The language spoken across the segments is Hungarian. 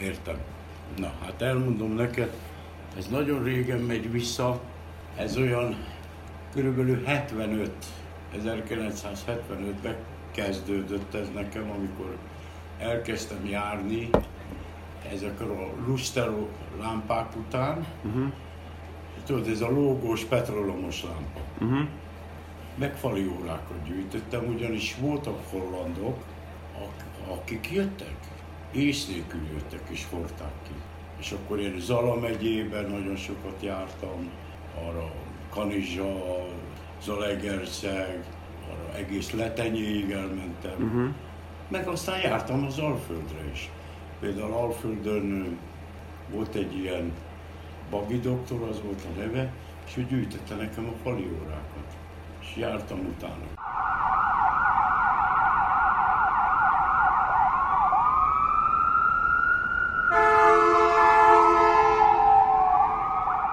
értem. Na, hát elmondom neked, ez nagyon régen megy vissza, ez olyan körülbelül 75, 1975-ben kezdődött ez nekem, amikor elkezdtem járni ezekről a lusteró lámpák után. Uh-huh. Tudod, ez a lógós petrolomos lámpa. Uh-huh. Meg fali órákat gyűjtöttem, ugyanis voltak hollandok, akik jöttek, ész nélkül jöttek és hordták ki. És akkor én Zala megyében nagyon sokat jártam, arra Kanizsa, Zalegerszeg, arra egész Letenyéig elmentem. Uh-huh. Meg aztán jártam az Alföldre is. Például Alföldön volt egy ilyen bagi doktor, az volt a neve, és ő gyűjtette nekem a fali órákat. És jártam utána.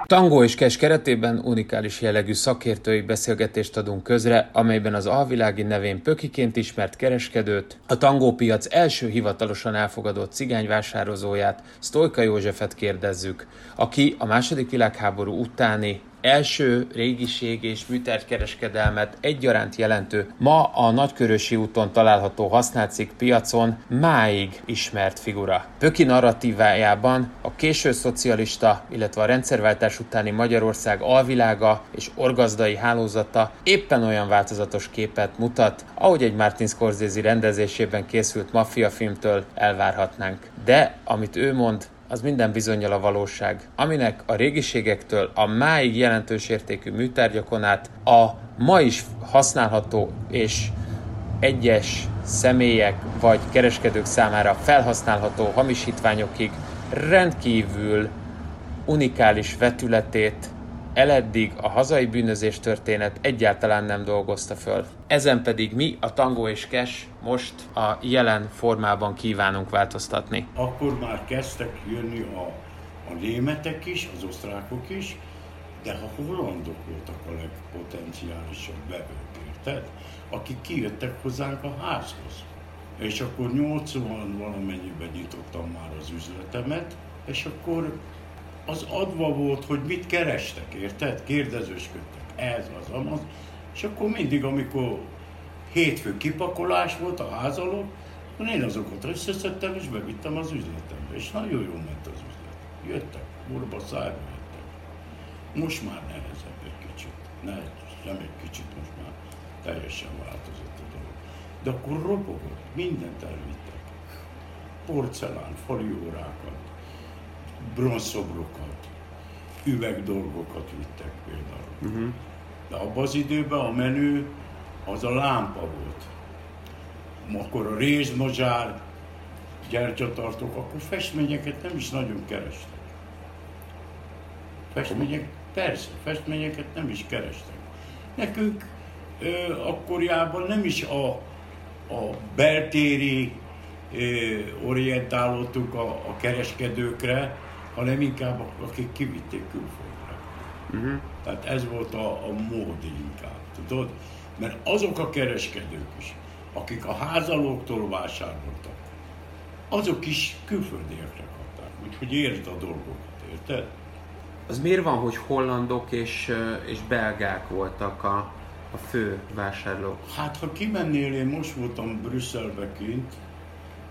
Tangó és Kes keretében unikális jellegű szakértői beszélgetést adunk közre, amelyben az alvilági nevén Pökiként ismert kereskedőt, a tangópiac első hivatalosan elfogadott cigányvásározóját, Sztojka Józsefet kérdezzük, aki a második világháború utáni első régiség és műtárgykereskedelmet egyaránt jelentő, ma a Nagykörösi úton található használt piacon máig ismert figura. Pöki narratívájában a késő szocialista, illetve a rendszerváltás utáni Magyarország alvilága és orgazdai hálózata éppen olyan változatos képet mutat, ahogy egy Martin Scorsese rendezésében készült maffia filmtől elvárhatnánk. De, amit ő mond, az minden bizonyal a valóság, aminek a régiségektől a máig jelentős értékű műtárgyakon át a ma is használható és egyes személyek vagy kereskedők számára felhasználható hamisítványokig rendkívül unikális vetületét eleddig a hazai bűnözés történet egyáltalán nem dolgozta föl. Ezen pedig mi, a Tango és Cash most a jelen formában kívánunk változtatni. Akkor már kezdtek jönni a, a németek is, az osztrákok is, de a hollandok voltak a legpotenciálisabb vevők, érted? Akik kijöttek hozzánk a házhoz. És akkor 80 valamennyiben nyitottam már az üzletemet, és akkor az adva volt, hogy mit kerestek, érted? Kérdezősködtek, ez, az, amaz. És akkor mindig, amikor hétfő kipakolás volt a házaló, akkor én azokat összeszedtem és bevittem az üzletembe. És nagyon jó ment az üzlet. Jöttek, urba szájba jöttek. Most már nehezebb egy kicsit. Ne, nem egy kicsit, most már teljesen változott a dolog. De akkor robogott, mindent elvittek. Porcelán, fali órákat, bronzszobrokat, üvegdolgokat vittek például. Uh-huh. De abban az időben a menő az a lámpa volt. Akkor a rézmazsár, gyertyatartók, akkor festményeket nem is nagyon kerestek. Festmények, persze, festményeket nem is kerestek. Nekünk ö, akkoriában nem is a, a beltéri ö, orientálódtunk a, a kereskedőkre, hanem inkább akik kivitték külföldre. Uh-huh. Tehát ez volt a, a mód inkább, tudod? Mert azok a kereskedők is, akik a házalóktól vásároltak, azok is külföldiekre kapták. Úgyhogy érted a dolgokat, érted? Az miért van, hogy hollandok és, és belgák voltak a, a fő vásárlók? Hát, ha kimennél, én most voltam Brüsszelbe kint,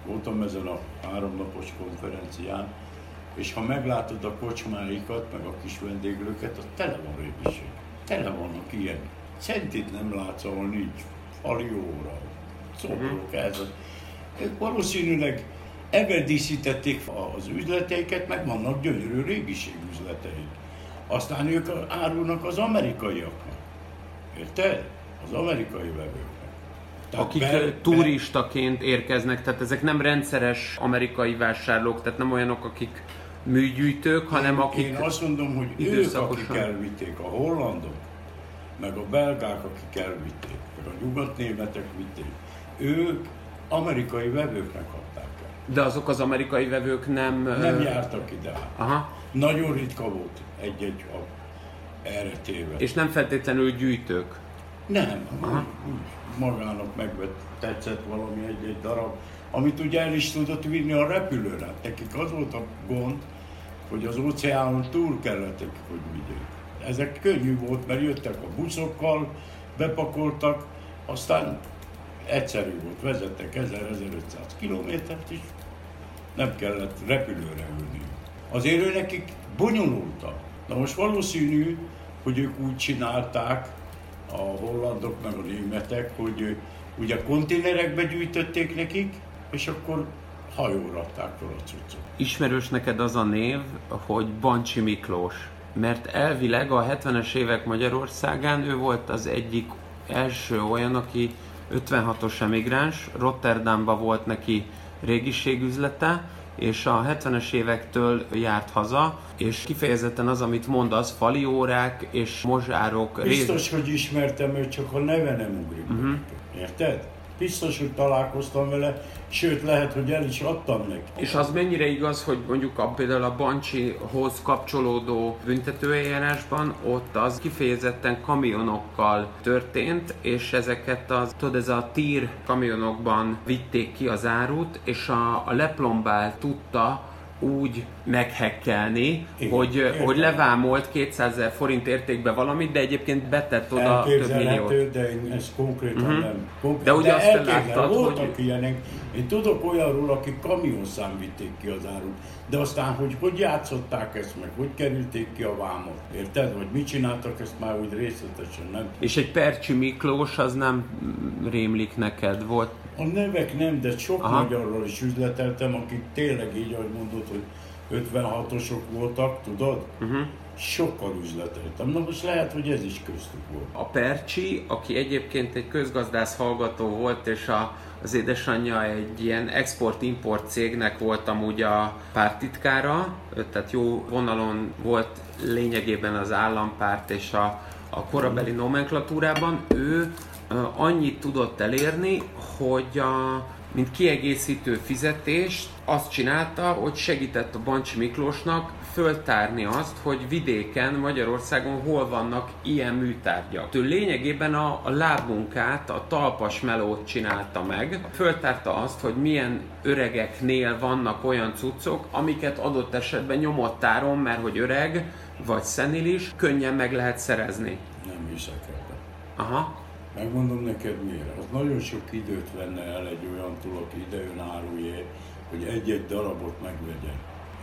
voltam ezen a háromnapos konferencián, és ha meglátod a kocsmáikat, meg a kis vendéglőket, az tele van régiség. Tele vannak ilyen. Centit nem látsz, ahol nincs falióra, szobrok, mhm. ez. Ők valószínűleg ebben díszítették az üzleteiket, meg vannak gyönyörű régiség üzleteik. Aztán ők árulnak az amerikaiaknak. Érted? Az amerikai vevőknek. Tehát akik be, turistaként érkeznek, tehát ezek nem rendszeres amerikai vásárlók, tehát nem olyanok, akik műgyűjtők, hanem akik Én azt mondom, hogy ők, akik elvitték, a hollandok, meg a belgák, akik elvitték, meg a nyugatnémetek vitték, ők amerikai vevőknek adták el. De azok az amerikai vevők nem... Nem jártak ide. Aha. Nagyon ritka volt egy-egy erre téve. És nem feltétlenül gyűjtők? Nem, Aha. úgy, úgy magának megvett, tetszett valami egy-egy darab, amit ugye el is tudott vinni a repülőre. Nekik az volt a gond, hogy az óceánon túl kellett, hogy vigyék. Ezek könnyű volt, mert jöttek a buszokkal, bepakoltak, aztán egyszerű volt, vezettek 1000-1500 kilométert is, nem kellett repülőre ülni. Azért ő nekik bonyolultak. Na most valószínű, hogy ők úgy csinálták, a hollandok meg a németek, hogy ugye konténerekbe gyűjtötték nekik, és akkor hajóra rakták fel a cuccot. Ismerős neked az a név, hogy Bancsi Miklós, mert elvileg a 70-es évek Magyarországán ő volt az egyik első olyan, aki 56-os emigráns, Rotterdamba volt neki régiségüzlete, és a 70-es évektől járt haza, és kifejezetten az, amit mondasz, fali órák és mozsárok. Biztos, rész... hogy ismertem őt, csak a neve nem ugrik. Uh-huh. Érted? Biztos, hogy találkoztam vele, sőt lehet, hogy el is adtam neki. És az mennyire igaz, hogy mondjuk a, például a Bancsihoz kapcsolódó büntetőeljárásban ott az kifejezetten kamionokkal történt, és ezeket az, tudod, ez a tír kamionokban vitték ki az árut, és a, a leplombál tudta, úgy meghekkelni, Igen, hogy, értem. hogy levámolt 200 ezer forint értékbe valamit, de egyébként betett oda több milliót. de én ezt konkrétan uh-huh. nem. Konkrét, de ugye de azt láttad, voltak hogy... ilyenek. Én tudok olyanról, akik kamionszám vitték ki az árut, de aztán, hogy hogy játszották ezt meg, hogy kerülték ki a vámot, érted? Vagy mit csináltak, ezt már úgy részletesen nem. És egy Percsi Miklós az nem rémlik neked, volt a nevek nem, de sok Aha. magyarról is üzleteltem, akik tényleg így, ahogy mondod, hogy 56-osok voltak, tudod? Uh-huh. Sokkal üzleteltem. Na most lehet, hogy ez is köztük volt. A Percsi, aki egyébként egy közgazdász hallgató volt, és a, az édesanyja egy ilyen export-import cégnek volt amúgy a pártitkára, tehát jó vonalon volt lényegében az állampárt és a, a korabeli nomenklatúrában. Ő annyit tudott elérni, hogy a, mint kiegészítő fizetést azt csinálta, hogy segített a Bancsi Miklósnak föltárni azt, hogy vidéken, Magyarországon hol vannak ilyen műtárgyak. Ő lényegében a, a lábmunkát, a talpas melót csinálta meg. Föltárta azt, hogy milyen öregeknél vannak olyan cuccok, amiket adott esetben nyomott áron, mert hogy öreg vagy szenilis, könnyen meg lehet szerezni. Nem ebben. Aha. Megmondom neked miért. Az nagyon sok időt venne el egy olyan túl, aki idejön árulje, hogy egy-egy darabot megvegye.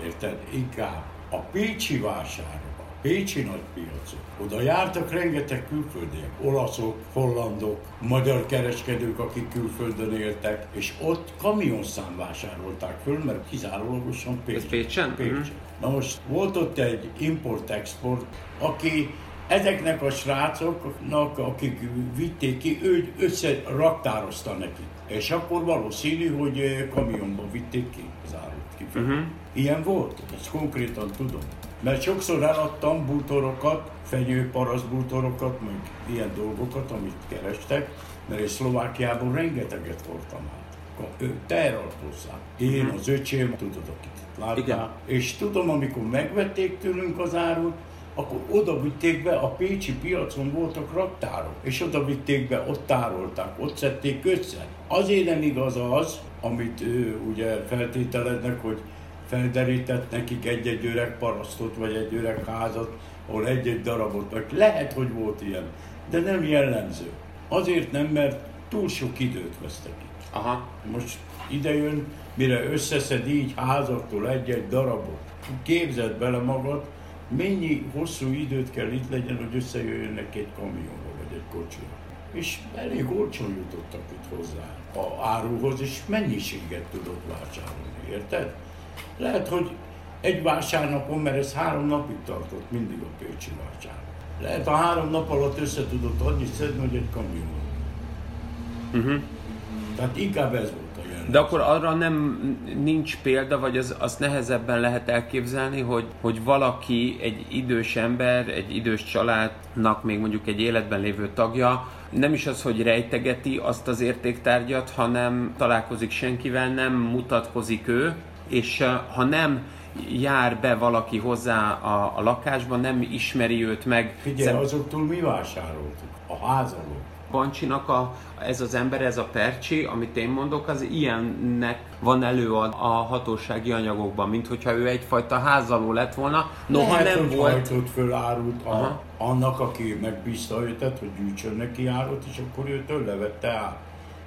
Érted? Inkább a Pécsi vásárok, a Pécsi nagypiacok, oda jártak rengeteg külföldiek, olaszok, hollandok, magyar kereskedők, akik külföldön éltek, és ott kamionszám vásárolták föl, mert kizárólagosan Pécsen. Pécsen? Pécsen. Mm-hmm. Na most volt ott egy import-export, aki ezeknek a srácoknak, akik vitték ki, ő összeraktározta nekik. És akkor valószínű, hogy kamionban vitték ki az árut ki. Uh-huh. Ilyen volt, ezt konkrétan tudom. Mert sokszor eladtam bútorokat, fenyőparaszt bútorokat, meg ilyen dolgokat, amit kerestek, mert én Szlovákiában rengeteget voltam át. Teherautószám. Én, uh-huh. az öcsém, tudod, akit láttál. És tudom, amikor megvették tőlünk az árut, akkor oda vitték be, a Pécsi piacon voltak raktárok, és oda vitték be, ott tárolták, ott szedték össze. Azért nem igaz az, amit ő ugye feltételeznek, hogy felderített nekik egy-egy öreg parasztot, vagy egy öreg házat, ahol egy-egy darabot, vagy lehet, hogy volt ilyen, de nem jellemző. Azért nem, mert túl sok időt vesztek itt. Aha. Most idejön, mire összeszed így házaktól egy-egy darabot. Képzeld bele magad, mennyi hosszú időt kell itt legyen, hogy összejöjjönnek egy kamionba vagy egy kocsira. És elég olcsón jutottak itt hozzá a áruhoz, és mennyiséget tudott vásárolni, érted? Lehet, hogy egy vásárnapon, mert ez három napig tartott mindig a Pécsi vásár. Lehet a három nap alatt össze tudott adni, szedni, hogy egy kamion. Uh-huh. Tehát inkább ez volt. De akkor arra nem nincs példa, vagy az, azt nehezebben lehet elképzelni, hogy, hogy valaki, egy idős ember, egy idős családnak még mondjuk egy életben lévő tagja, nem is az, hogy rejtegeti azt az értéktárgyat, hanem találkozik senkivel, nem mutatkozik ő, és ha nem jár be valaki hozzá a, a lakásba, nem ismeri őt meg. Figyelj, szem... azoktól mi vásároltuk? A házaló. Bancsinak a, ez az ember, ez a percsi, amit én mondok, az ilyennek van elő a, a hatósági anyagokban, mint hogyha ő egyfajta házaló lett volna. Noha Lehet, nem hogy volt... hajtott föl árut a, annak, aki megbízta őtet, hogy gyűjtsön neki árut, és akkor őtől levette át.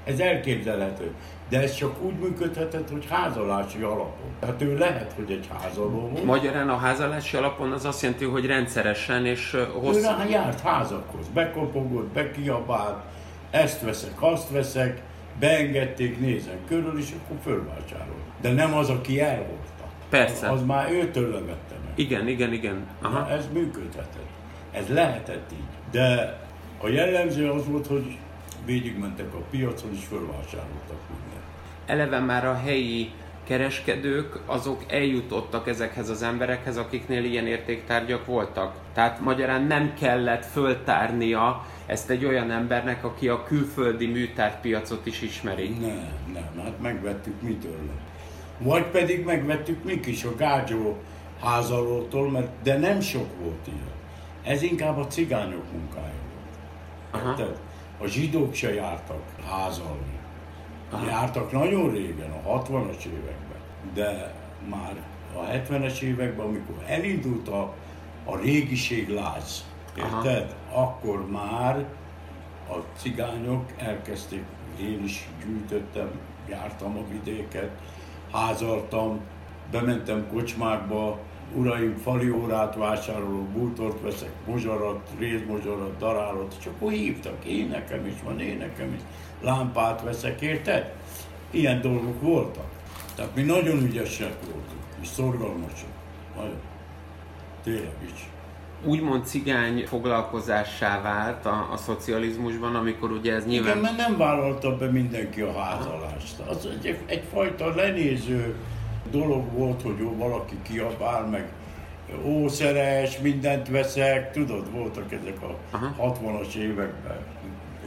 Ez elképzelhető. De ez csak úgy működhetett, hogy házalási alapon. Hát ő lehet, hogy egy házaló volt. Magyarán a házalási alapon az azt jelenti, hogy rendszeresen és hosszú... Ő járt házakhoz, bekopogott, bekiabált, ezt veszek, azt veszek, beengedték, nézem körül, és akkor fölvásárolt. De nem az, aki elhozta. Persze. Az, az már őtől levette meg. Igen, igen, igen. Aha. Na, ez működhetett. Ez lehetett így. De a jellemző az volt, hogy végigmentek a piacon, és fölvásároltak mindent. Eleve már a helyi kereskedők, azok eljutottak ezekhez az emberekhez, akiknél ilyen értéktárgyak voltak. Tehát magyarán nem kellett föltárnia ezt egy olyan embernek, aki a külföldi műtárpiacot is ismeri. Nem, nem, hát megvettük mi tőle. Vagy pedig megvettük mi is a Gágyó házalótól, mert, de nem sok volt ilyen. Ez inkább a cigányok munkája volt. Aha. Tehát a zsidók se jártak házalni. Aha. Jártak nagyon régen, a 60-as években, de már a 70-es években, amikor elindult a, a régiség láz, érted? Aha. Akkor már a cigányok elkezdték, én is gyűjtöttem, jártam a vidéket, házaltam, bementem kocsmákba, uraim, fali órát vásárolok, bútort veszek, mozsarat, rézmozsarat, darálot, és akkor hívtak, én nekem is van, én nekem is, lámpát veszek, érted? Ilyen dolgok voltak. Tehát mi nagyon ügyesek voltunk, és szorgalmasak. Nagyon. Tényleg is úgymond cigány foglalkozássá vált a, a szocializmusban, amikor ugye ez nyilván... Igen, mert nem vállalta be mindenki a házalást. Az egy, egyfajta lenéző dolog volt, hogy valaki kiabál, meg ószeres, mindent veszek, tudod, voltak ezek a Aha. 60-as években,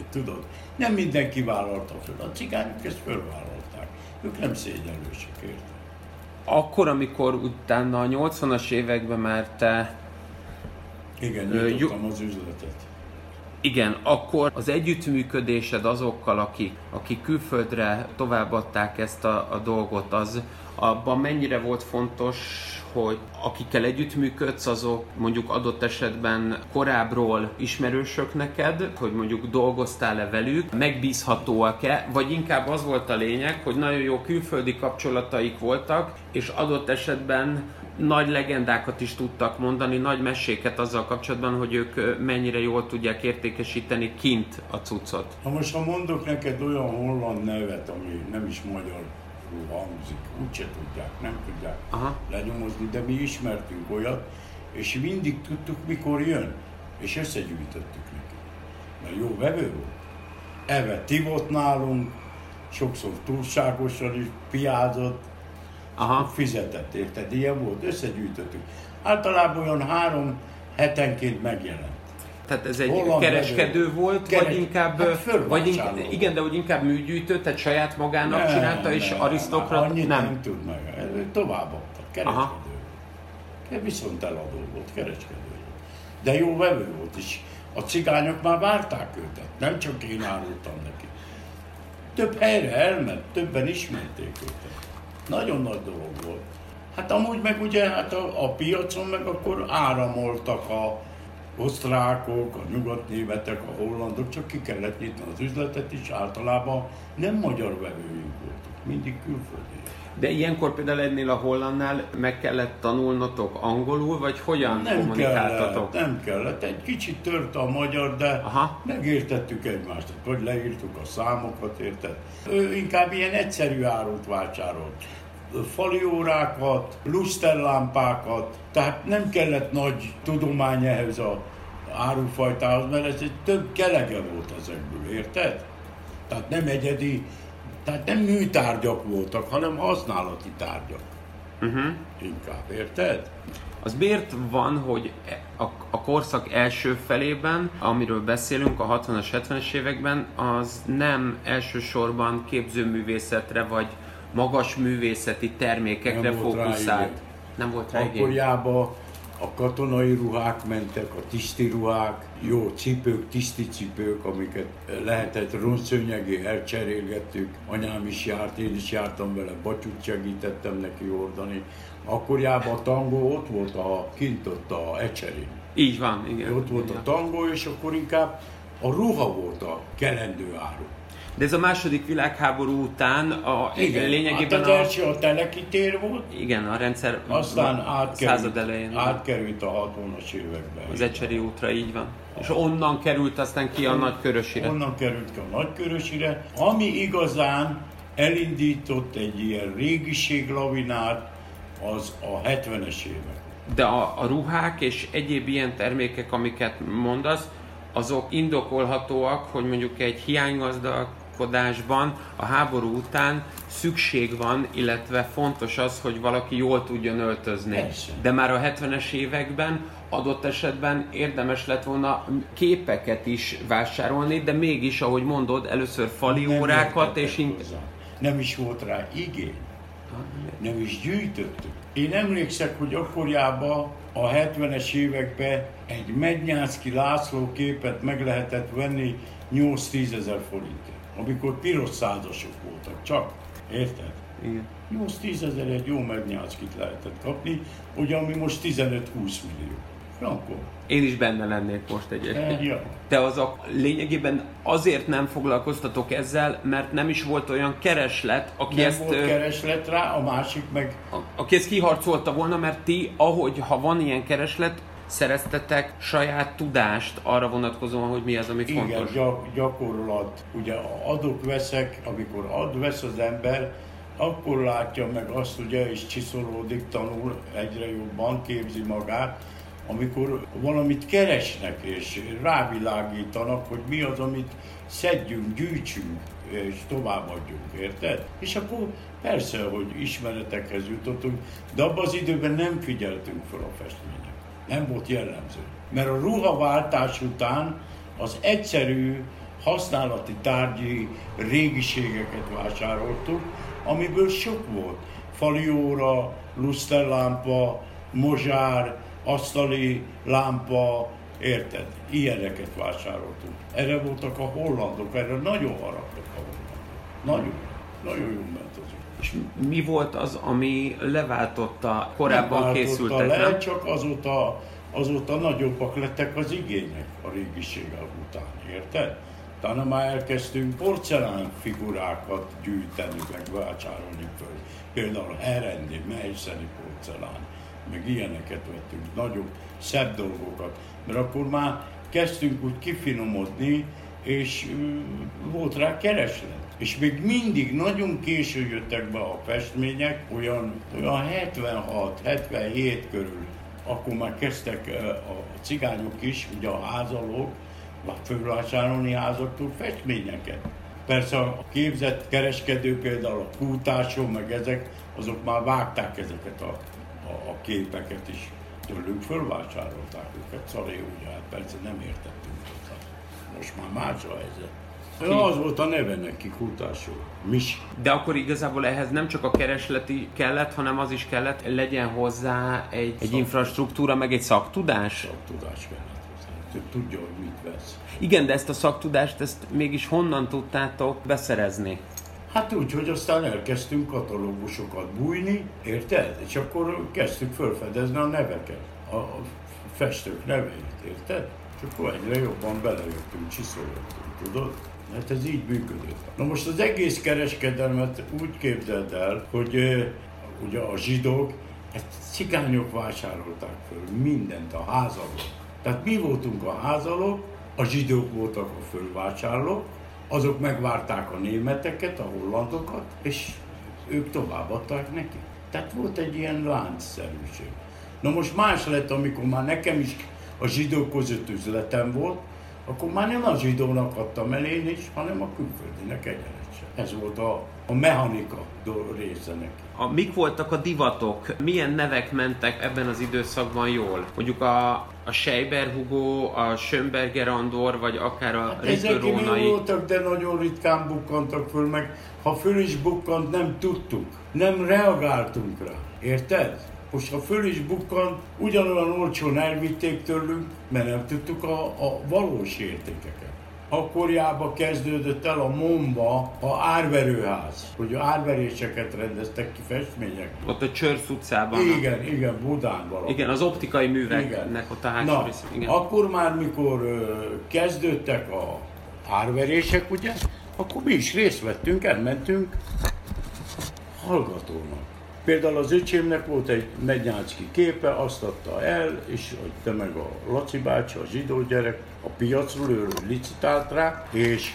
tudod. Nem mindenki vállalta föl, a cigányok ezt fölvállalták. Ők nem szégyenlősek, érted? Akkor, amikor utána a 80-as években már te... Igen, nyitottam az üzletet. Igen, akkor az együttműködésed azokkal, akik, akik külföldre továbbadták ezt a, a dolgot, az, abban mennyire volt fontos, hogy akikkel együttműködsz, azok mondjuk adott esetben korábbról ismerősök neked, hogy mondjuk dolgoztál-e velük, megbízhatóak-e, vagy inkább az volt a lényeg, hogy nagyon jó külföldi kapcsolataik voltak, és adott esetben nagy legendákat is tudtak mondani, nagy meséket azzal kapcsolatban, hogy ők mennyire jól tudják értékesíteni kint a cuccot. Ha most ha mondok neked olyan holland nevet, ami nem is magyar, hangzik, úgyse tudják, nem tudják Aha. lenyomozni, de mi ismertünk olyat, és mindig tudtuk, mikor jön, és összegyűjtöttük neki. Mert jó vevő volt. Eve tivott nálunk, sokszor túlságosan is piázott, Aha. fizetett, érted? Ilyen volt, összegyűjtöttük. Általában olyan három hetenként megjelent. Tehát ez egy Holland kereskedő mező. volt, Keres... vagy inkább, hát vagy inkább, igen, de hogy inkább műgyűjtő, tehát saját magának nem, csinálta, és nem, arisztokrat annyit nem. nem tud meg. Továbbadta, kereskedő. Aha. Viszont eladó volt, kereskedő. De jó vevő volt is. A cigányok már várták őt, nem csak én árultam neki. Több helyre elment, többen ismerték őt. Nagyon nagy dolog volt. Hát amúgy meg ugye hát a, a piacon meg akkor áramoltak a, osztrákok, a nyugatnémetek, a hollandok, csak ki kellett nyitni az üzletet, és általában nem magyar vevőink voltak, mindig külföldi. De ilyenkor például ennél a hollandnál meg kellett tanulnotok angolul, vagy hogyan nem kommunikáltatok? Kellett, nem kellett, egy kicsit tört a magyar, de Aha. megértettük egymást, vagy leírtuk a számokat, érted? Ő inkább ilyen egyszerű árut vásárolt fali órákat, lusterlámpákat, tehát nem kellett nagy tudomány ehhez a árufajtához, mert ez egy több kelege volt ezekből, érted? Tehát nem egyedi, tehát nem műtárgyak voltak, hanem használati tárgyak. Uh-huh. Inkább, érted? Az miért van, hogy a, a korszak első felében, amiről beszélünk, a 60-as, 70-es években, az nem elsősorban képzőművészetre vagy magas művészeti termékekre fókuszált. Nem volt rá Akkoriában a katonai ruhák mentek, a tiszti ruhák, jó cipők, tiszti cipők, amiket lehetett ronszőnyegé elcserélgettük. Anyám is járt, én is jártam vele, batyút segítettem neki ordani. Akkoriában a tangó ott volt a, kint ott a ecserén. Így van, igen. Ott volt igen. a tangó, és akkor inkább a ruha volt a kelendő áru. De ez a második világháború után a, Igen, lényegében hát az első a telekitér volt, igen, a rendszer aztán a átkerült, század elején átkerült a 60-as évekbe. az Ecseri útra, így van. És onnan került aztán ki a Nagykörösire. Onnan került ki a Nagykörösire, ami igazán elindított egy ilyen régiséglavinát, az a 70-es évek. De a, a ruhák és egyéb ilyen termékek, amiket mondasz, azok indokolhatóak, hogy mondjuk egy hiánygazdálkodásban a háború után szükség van, illetve fontos az, hogy valaki jól tudjon öltözni. Persze. De már a 70-es években adott esetben érdemes lett volna képeket is vásárolni, de mégis, ahogy mondod, először fali Nem órákat, és hozzá. Nem is volt rá igény. Nem is gyűjtöttük. Én emlékszek, hogy akkoriában a 70-es években egy Mednyánszki László képet meg lehetett venni 8-10 ezer forintért. Amikor piros százasok voltak, csak. Érted? Igen. 8-10 ezer egy jó Mednyánszkit lehetett kapni, ugye ami most 15-20 millió. Frankó. Én is benne lennék most egyébként. Egy, ja. De az a lényegében azért nem foglalkoztatok ezzel, mert nem is volt olyan kereslet, aki Nem ezt, volt kereslet rá, a másik meg a- aki ezt kiharcolta volna, mert ti, ahogy ha van ilyen kereslet, szereztetek saját tudást arra vonatkozóan, hogy mi az, ami Igen, fontos. gyak, gyakorlat. Ugye adok-veszek, amikor ad-vesz az ember, akkor látja meg azt, ugye, és csiszolódik, tanul, egyre jobban képzi magát, amikor valamit keresnek és rávilágítanak, hogy mi az, amit szedjünk, gyűjtsünk és továbbadjunk, érted? És akkor persze, hogy ismeretekhez jutottunk, de abban az időben nem figyeltünk fel a festmények. Nem volt jellemző. Mert a ruhaváltás után az egyszerű használati tárgyi régiségeket vásároltuk, amiből sok volt. Falióra, luszterlámpa, mozsár, asztali lámpa, érted? Ilyeneket vásároltunk. Erre voltak a hollandok, erre nagyon haragtak a hollandok. Nagyon, nagyon jó ment. És mi volt az, ami leváltotta korábban váltotta készültek, le, nem? csak azóta, azóta nagyobbak lettek az igények a régiségek után, érted? Utána már elkezdtünk porcelán figurákat gyűjteni, meg vásárolni föl. Például Herendi, Meiszeri porcelán, meg ilyeneket vettünk, nagyobb, szebb dolgokat. Mert akkor már kezdtünk úgy kifinomodni, és volt rá kereslet. És még mindig nagyon késő jöttek be a festmények, olyan, olyan 76-77 körül, akkor már kezdtek ö, a cigányok is, ugye a házalók, vagy fölvásárolni házaktól festményeket. Persze a képzett kereskedő, például a kútáson, meg ezek, azok már vágták ezeket a, a, a képeket is. Tőlünk fölvásárolták őket, szaré ugye, hát persze nem értettünk hozzá. Most már más a helyzet. Ja, az volt a neve neki, kútásó. Mis. De akkor igazából ehhez nem csak a keresleti kellett, hanem az is kellett, legyen hozzá egy, egy infrastruktúra, meg egy szaktudás. Tudás kellett hozzá. Tudja, hogy mit vesz. Igen, de ezt a szaktudást, ezt mégis honnan tudtátok beszerezni? Hát úgy, hogy aztán elkezdtünk katalógusokat bújni, érted? És akkor kezdtük felfedezni a neveket, a festők neveit, érted? És akkor egyre jobban belejöttünk, csiszolgattunk, tudod? Hát ez így működött. Na most az egész kereskedelmet úgy képzeld el, hogy ugye a zsidók, ezt cigányok vásárolták föl mindent, a házalók. Tehát mi voltunk a házalók, a zsidók voltak a fölvásárlók, azok megvárták a németeket, a hollandokat, és ők továbbadták neki. Tehát volt egy ilyen láncszerűség. Na most más lett, amikor már nekem is a zsidók között üzletem volt, akkor már nem a zsidónak adtam el én is, hanem a külföldinek egyenesen. Ez volt a, a mechanika része neki. A, mik voltak a divatok? Milyen nevek mentek ebben az időszakban jól? Mondjuk a, a Seiber Hugo, a Schönberger Andor, vagy akár a Hát ezek voltak, de nagyon ritkán bukkantak föl, meg ha föl is bukkant, nem tudtuk. Nem reagáltunk rá. Érted? Most ha föl is bukkan, ugyanolyan olcsón elvitték tőlünk, mert nem tudtuk a, a valós értékeket. Akkoriában kezdődött el a Momba a árverőház, hogy árveréseket rendeztek ki festmények. Ott a Csörsz utcában. Igen, igen, Budán valahol. Igen, az optikai műveknek Igen. ott a hátsó Na, rész. Igen. akkor már mikor ö, kezdődtek a árverések, ugye, akkor mi is részt vettünk, elmentünk hallgatónak. Például az öcsémnek volt egy Mednyácki képe, azt adta el, és te meg a Laci bácsi, a zsidó gyerek, a piacról ő licitált rá, és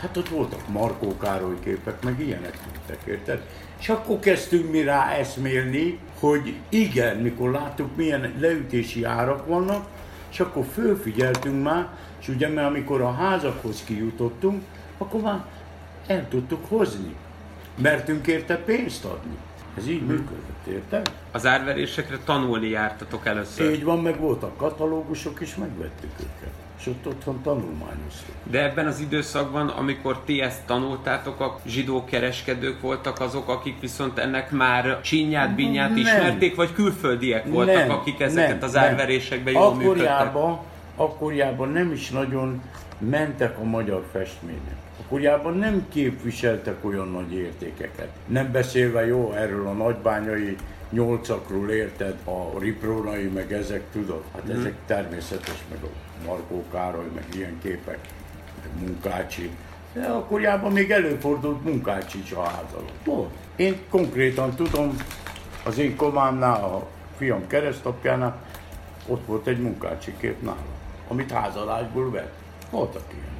hát ott voltak Markó Károly képek, meg ilyenek jöttek, érted? És akkor kezdtünk mi rá eszmélni, hogy igen, mikor láttuk, milyen leütési árak vannak, és akkor fölfigyeltünk már, és ugye mert amikor a házakhoz kijutottunk, akkor már el tudtuk hozni. Mertünk érte pénzt adni. Ez így működött, érted? Az árverésekre tanulni jártatok először. Így van, meg voltak katalógusok, és megvettük őket. És ott otthon tanulmányoztuk. De ebben az időszakban, amikor ti ezt tanultátok, a zsidó kereskedők voltak azok, akik viszont ennek már csinyát, binyát Nem. ismerték, vagy külföldiek voltak, Nem, akik ezeket nem, az árverésekbe jól működtek? akkoriában, akkoriában nem is nagyon mentek a magyar festmények. Akkoriában nem képviseltek olyan nagy értékeket. Nem beszélve jó erről a nagybányai nyolcakról érted, a riprónai, meg ezek, tudod? Hát Mhm. ezek természetes, meg a Markó Károly, meg ilyen képek, meg Munkácsi. De akkoriában még előfordult Munkácsi. Volt. Én konkrétan tudom, az én komámnál, a fiam keresztapjánál, ott volt egy munkácsi kép nála, amit házalásból vett. Voltak ilyen.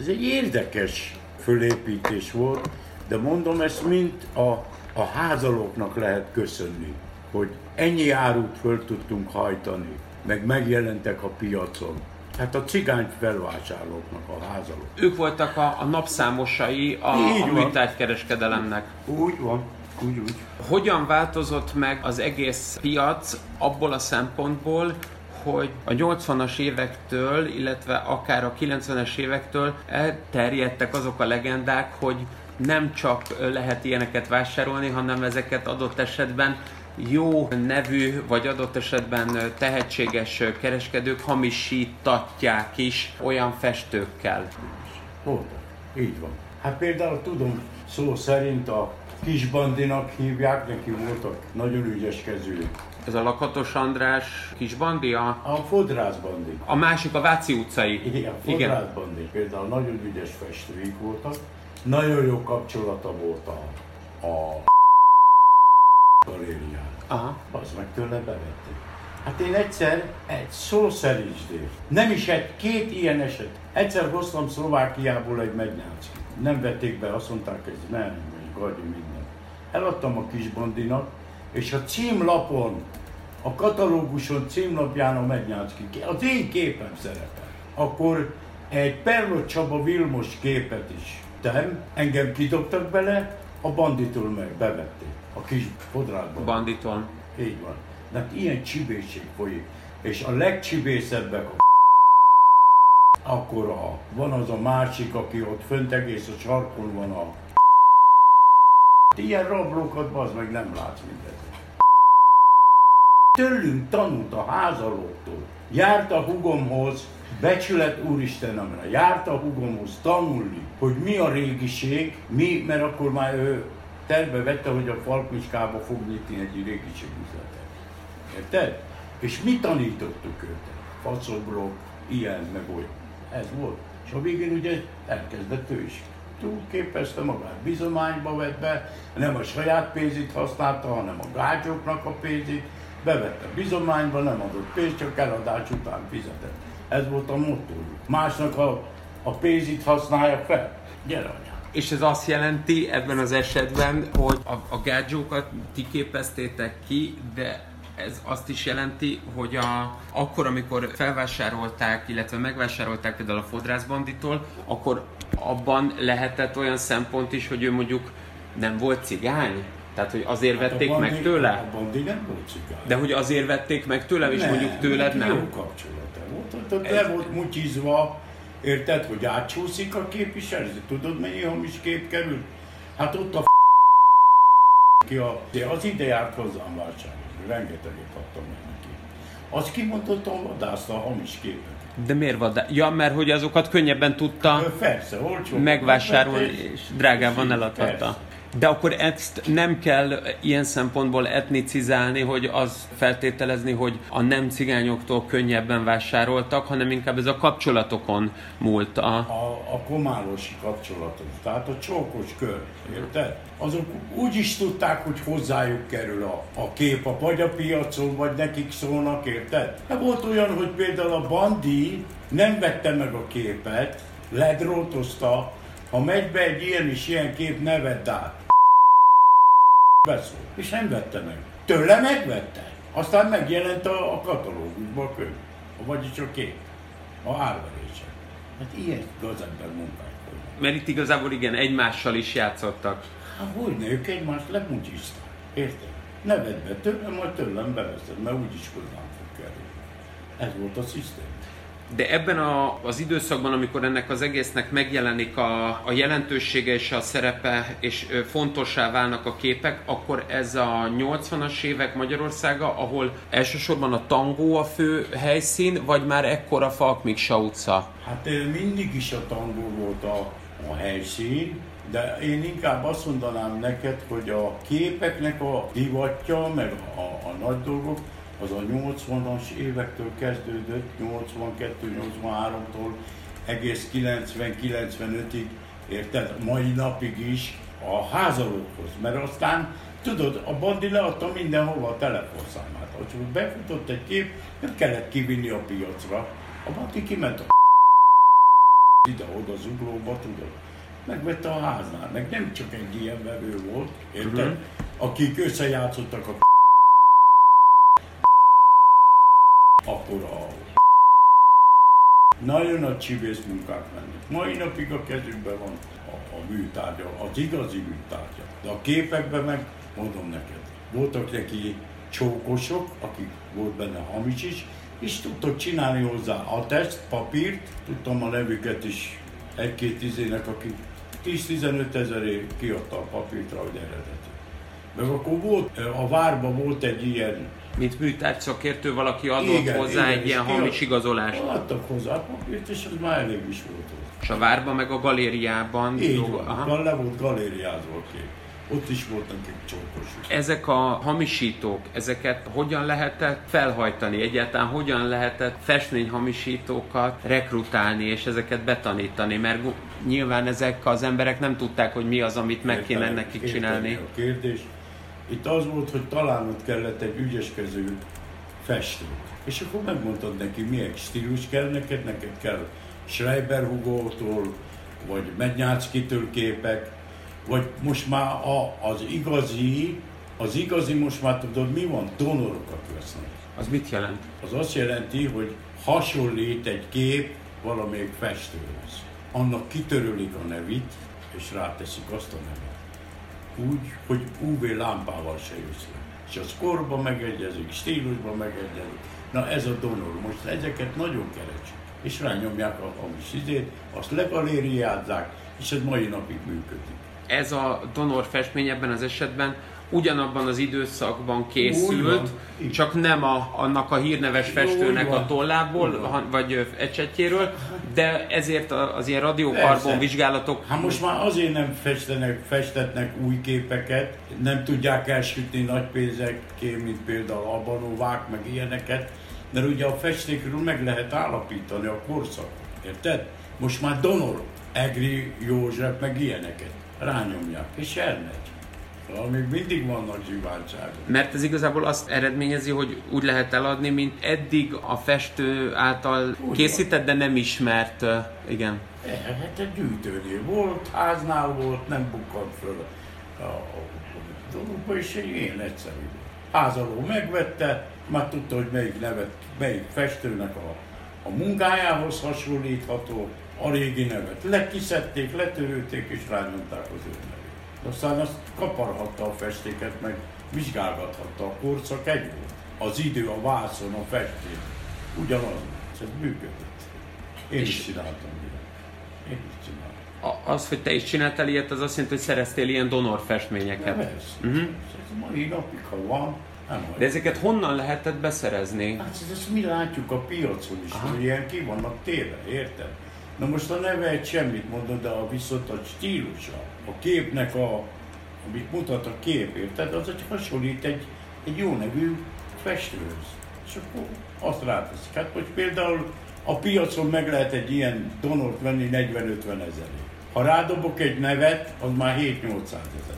Ez egy érdekes fölépítés volt, de mondom, ezt mind a, a házalóknak lehet köszönni, hogy ennyi árut föl tudtunk hajtani, meg megjelentek a piacon. Hát a cigány felvásárlóknak a házalók. Ők voltak a, a napszámosai a, Így a műtárgykereskedelemnek. Úgy van, úgy, úgy. Hogyan változott meg az egész piac abból a szempontból, hogy a 80-as évektől, illetve akár a 90-es évektől elterjedtek azok a legendák, hogy nem csak lehet ilyeneket vásárolni, hanem ezeket adott esetben jó nevű, vagy adott esetben tehetséges kereskedők hamisítatják is olyan festőkkel. Voltak. Így van. Hát például tudom, szó szerint a kisbandinak hívják, neki voltak nagyon ügyes kezű. Ez a Lakatos András kisbandi, a, A fodrászbandi. a másik a Váci utcai. Igen, fodrászbandi. Például nagyon ügyes festőik voltak. Nagyon jó kapcsolata volt a, a galérián. Aha. Az meg tőle bevették. Hát én egyszer, egy szó szerintsdél, nem is egy, két ilyen eset. Egyszer hoztam Szlovákiából egy megnyácskit. Nem vették be, azt mondták, ez nem, egy gagyi minden. Eladtam a kisbandinak, és a címlapon, a katalóguson címlapján a megnyácski, az én képem szerepel. Akkor egy Perlot Csaba Vilmos képet is tem, engem kidobtak bele, a banditól meg bevették. A kis fodrákban. Banditon. Így van. De hát ilyen csibészség folyik. És a legcsibészebbek a akkor a, van az a másik, aki ott fönt egész a sarkon van a Ilyen rablókat az meg nem látsz mindezek. Tőlünk tanult a házalóktól. Járt a hugomhoz, becsület úristenemre, járt a hugomhoz tanulni, hogy mi a régiség, mi, mert akkor már ő terve vette, hogy a Falkmiskába fog nyitni egy régiségüzletet. Érted? És mi tanítottuk őt? Faszobrok, ilyen, meg olyan. Ez volt. És a végén ugye elkezdett ő is. Túlképezte magát, bizományba vett be, nem a saját pénzét használta, hanem a gácsoknak a pénzét, bevette bizományba, nem adott pénzt, csak eladás után fizetett. Ez volt a motto. Másnak a, a pénzét használja fel. Gyere anyám. És ez azt jelenti ebben az esetben, hogy a, a gádzsókat ti képeztétek ki, de ez azt is jelenti, hogy a, akkor, amikor felvásárolták, illetve megvásárolták például a fodrászbanditól, akkor abban lehetett olyan szempont is, hogy ő mondjuk nem volt cigány? Tehát, hogy azért vették a meg bandi- tőle? A bandi nem volt cigány. De hogy azért vették meg tőlem, és mondjuk tőled nem? Jó kapcsolata volt. Ott, ott le volt mutyizva, érted, hogy átsúszik a kép is, ez- tudod mennyi hamis kép került? Hát ott a Ki a, az ide járt hozzám vásárolni, rengeteget adtam meg neki. Azt kimondottam, vadászta a hamis képet. De miért vad? Ja, mert hogy azokat könnyebben tudta Persze, olcsó. megvásárolni, és drágában eladhatta. Persze. De akkor ezt nem kell ilyen szempontból etnicizálni, hogy az feltételezni, hogy a nem cigányoktól könnyebben vásároltak, hanem inkább ez a kapcsolatokon múlt. A... a, a komálosi kapcsolatok, tehát a csókos kör, érted? Azok úgy is tudták, hogy hozzájuk kerül a, a kép a pagyapiacon, vagy nekik szólnak, érted? Hát volt olyan, hogy például a bandi nem vette meg a képet, ledrótozta, ha megy be egy ilyen és ilyen kép, ne vedd át. Beszól. És nem vette meg. Tőle megvette. Aztán megjelent a, a katalógusban a könyv. Vagyis a kép. A árverése. Hát ilyen gazember munkák volnak. Mert itt igazából igen, egymással is játszottak. Hát hogy ne, ők egymást lemucsiszták. Érted? Ne vedd be tőlem, majd tőlem beveszed, mert úgyis hozzám fog kerülni. Ez volt a szisztém. De ebben a, az időszakban, amikor ennek az egésznek megjelenik a, a jelentősége és a szerepe, és fontossá válnak a képek, akkor ez a 80-as évek Magyarországa, ahol elsősorban a tangó a fő helyszín, vagy már ekkora Falk Miksa utca? Hát mindig is a tangó volt a, a helyszín, de én inkább azt mondanám neked, hogy a képeknek a divatja, meg a, a nagy dolgok, az a 80-as évektől kezdődött, 82-83-tól egész 90-95-ig, érted, mai napig is a házalókhoz, mert aztán Tudod, a bandi leadta mindenhova a telefonszámát. Hogy befutott egy kép, nem kellett kivinni a piacra. A bandi kiment a ide-oda zuglóba, tudod. Megvette a háznál, meg nem csak egy ilyen vevő volt, érted? Mhm. Akik összejátszottak a akkor a nagyon nagy csibész munkák mennek. Mai napig a kezükben van a, a műtárgya, az igazi műtárgya. De a képekben meg, mondom neked, voltak neki csókosok, akik volt benne hamis is, és tudtak csinálni hozzá a teszt, papírt, tudtam a nevüket is egy-két izének, aki 10-15 ezerért kiadta a papírt rá, hogy eredeti. Meg akkor volt, a várban volt egy ilyen Mint műtárgy szakértő valaki adott Igen, hozzá igen, egy ilyen hamis igazolást. Adtak hozzá papírt, és az már elég is volt. És a várban meg a galériában. Így dolgo- van, Aha. le volt galériázva a kép. Ott is voltak egy csókos. Ezek a hamisítók, ezeket hogyan lehetett felhajtani? Egyáltalán hogyan lehetett festményhamisítókat rekrutálni és ezeket betanítani? Mert nyilván ezek az emberek nem tudták, hogy mi az, amit meg kéne nekik csinálni. A kérdés. Itt az volt, hogy találnod kellett egy ügyeskező festőt. És akkor megmondtad neki, milyen stílus kell neked, neked kell Schreiber Hugo-tól, vagy Mednyácki-től képek, vagy most már a, az igazi, az igazi most már tudod mi van? Donorokat vesznek. Az mit jelent? Az azt jelenti, hogy hasonlít egy kép valamelyik festőhöz. Annak kitörölik a nevét, és ráteszik azt a nevet. Úgy, hogy UV lámpával se jössz. És az korba megegyezik, stílusban megegyezik. Na ez a donor. Most ezeket nagyon keresik. És rányomják a hamis izét, azt legalériázzák, és ez mai napig működik. Ez a donor festmény ebben az esetben ugyanabban az időszakban készült, csak nem a, annak a hírneves festőnek a tollából, vagy ecsetjéről, de ezért az ilyen radiokarbon vizsgálatok Hát most már azért nem festenek, festetnek új képeket, nem tudják elsütni nagy pénzekké, mint például Abanovák, meg ilyeneket, mert ugye a festékről meg lehet állapítani a korszakot, érted? Most már Donor, Egri József, meg ilyeneket rányomják, és elmegy. Szóval még mindig vannak zsiváltságok. Mert ez igazából azt eredményezi, hogy úgy lehet eladni, mint eddig a festő által Úgy készített, de nem ismert, igen. Eh, Hát egy gyűjtőnél volt, háznál volt, nem bukkant föl a, dologba, és egy ilyen egyszerű. Házaló megvette, már tudta, hogy melyik nevet, melyik festőnek a, a munkájához hasonlítható, a régi nevet lekiszedték, letörölték és rányomták az ő. Aztán azt kaparhatta a festéket, meg vizsgálgathatta a korszak egy volt. Az idő, a vászon, a festék. Ugyanaz, ez működött. Én És- is csináltam ilyet. Én is csináltam. a- az, hogy te is csináltál ilyet, az azt jelenti, hogy szereztél ilyen donor De festményeket. persze, Mhm. ez mai napig, ha van, nem De ezeket honnan lehetett beszerezni? Hát ezt, ezt mi látjuk a piacon is, Aha. hogy ilyen ki vannak téve, érted? Na most a neve egy semmit mondod, de a viszont a stílusa, a képnek a, amit mutat a kép, érted? Az egy hasonlít egy, egy jó nevű festőhöz. És akkor azt ráteszik. Hát most például a piacon meg lehet egy ilyen donort venni 40-50 ezerért. Ha rádobok egy nevet, az már 7-800 ezer.